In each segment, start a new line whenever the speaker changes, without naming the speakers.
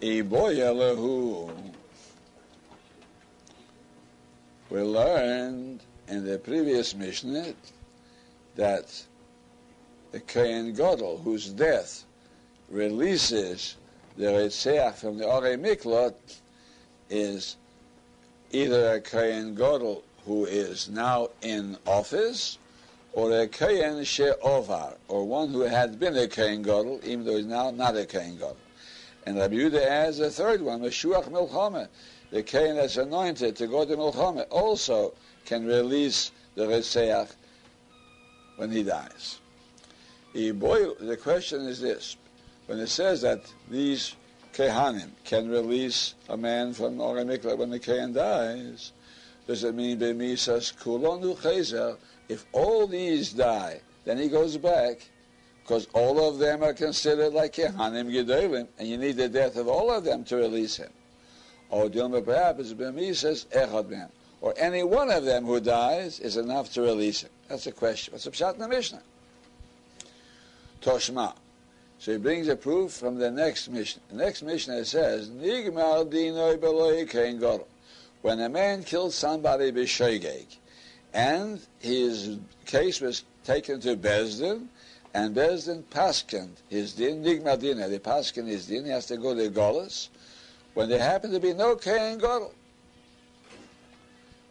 Iboyelahu. We learned in the previous Mishnah that the Kohen Gadol, whose death releases the Ritzeach from the Ore Miklot, is either a Kohen Gadol who is now in office, or a Kohen She'ovar, or one who had been a Kohen Gadol, even though he's now not a Kohen Gadol. And Rabbi Yehuda adds a third one, Meshuach Milchama, the Kohen that's anointed to go to Milchama, also can release the Ritzeach when he dies. The question is this, when it says that these Kehanim can release a man from Ore Mikla when the Kehan dies, does it mean Bemisas Kulonu Chezer? If all these die, then he goes back, because all of them are considered like Kehanim Gedolim, and you need the death of all of them to release him. Or Dilma perhaps Bemisas Echad. Or any one of them who dies is enough to release him. That's a question. What's the Pshat in the Mishnah? Toshma. So he brings a proof from the next Mishnah. The next Mishnah says, Nigmar dinoi beloi kein. When a man killed somebody b'shoigeg, and his case was taken to Beis Din, and Beis Din paskened his din, Nigmar dina, they pasken his din, he has to go to Golas, when there happened to be no kein gadol.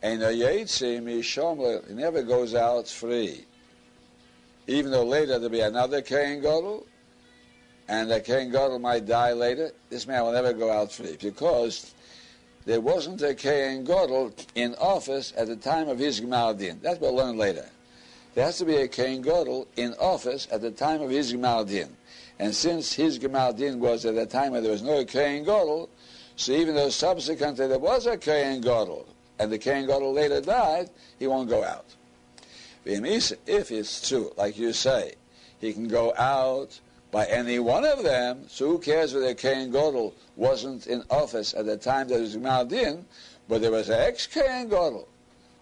And a Yitzim he never goes out free. Even though later there'll be another Kohen Gadol, and the Kohen Gadol might die later, this man will never go out free because there wasn't a Kohen Gadol in office at the time of his Gemar Din. That we'll learn later. There has to be a Kohen Gadol in office at the time of his Gemar Din. And since his Gemar Din was at the time when there was no Kohen Gadol, so even though subsequently there was a Kohen Gadol, and the Kohen Gadol later died, he won't go out. If it's true, like you say, he can go out by any one of them, so who cares whether Kohen Gadol wasn't in office at the time that was Maldin, but there was an ex-Kohen Gadol,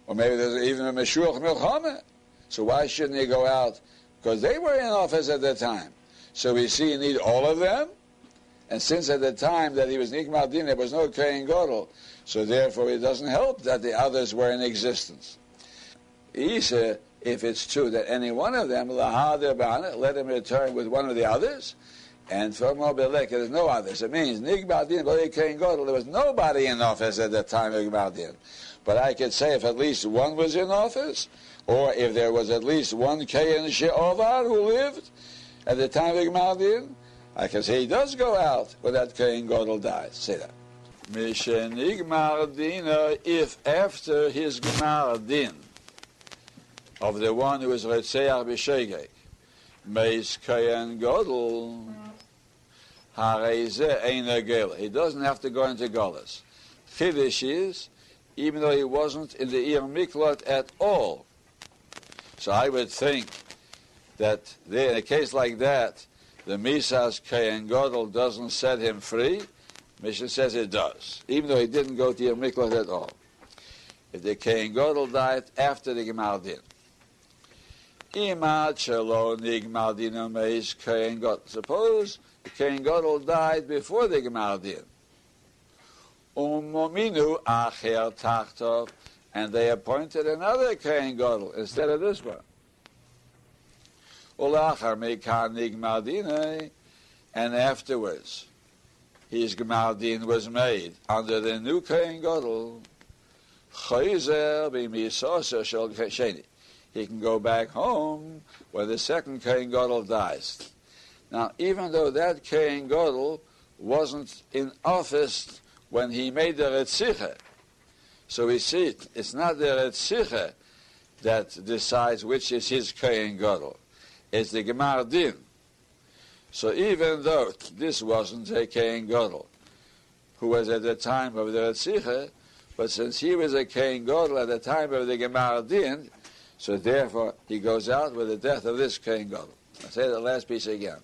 or maybe there's even a Meshuach Milchama. So why shouldn't he go out? Because they were in office at the time. So we see you need all of them, and since at the time that he was Nikmal Din, there was no Kohen Gadol, so therefore it doesn't help that the others were in existence. Isa, if it's true that any one of them, let him return with one of the others, and from Mobilek, there's no others. It means Nigbal Din, Kohen Gadol, there was nobody in office at the time of Nigbal Din. But I could say if at least one was in office, or if there was at least one Kohen She'ovar who lived at the time of Nigbal Din, I can say he does go out that Kohen Gadol dies. Say that. Mishenigmar Dina, uh, if after his Gemar Din, of the one who is Retzeach B'Shegek, Meis Kohen Gadol, Hareze Ein He doesn't have to go into Golas. Is, even though he wasn't in the Ir Miklot at all. So I would think that in a case like that, the Misas Kohen Gadol doesn't set him free, Mishnah says it does, even though he didn't go to your mikvah at all. If the Kohen Gadol died after the Gemar Din. Suppose the Kohen Gadol died before the tachtov, and they appointed another Kohen Gadol instead of this one. Ulachar and afterwards his Gemar Din was made under the new Kohen Gadol. He can go back home when the second Kohen Gadol dies. Now, even though that Kohen Gadol wasn't in office when he made the Retziche, so we see it, it's not the Retziche that decides which is his Kohen Gadol. It's the Gemar Din. So even though this wasn't a Kohen Gadol, who was at the time of the Retzicha, but since he was a Kohen Gadol at the time of the Gemar Din, so therefore he goes out with the death of this Kohen Gadol. I'll say the last piece again.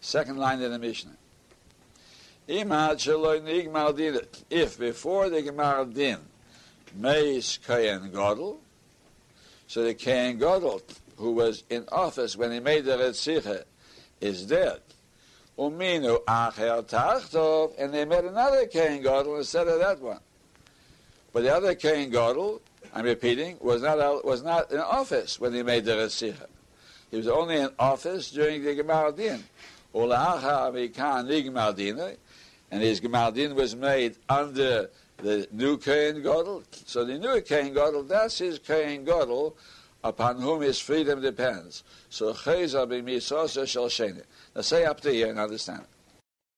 Second line in the Mishnah. If before the Gemar Din, Meis Kohen Gadol, so the Kohen Gadol, who was in office when he made the Retzicha, is dead. Uminu Acher Tachtov, and they made another Kohen Gadol instead of that one. But the other Kohen Gadol, I'm repeating, was not was not in office when he made the Retzicha. He was only in office during the Gemardin. And his Gemardin was made under the new Kohen Gadol. So the new Kohen Gadol, that's his Kohen Gadol upon whom his freedom depends. So Chayza b'misosa shel Now say up to here and understand it.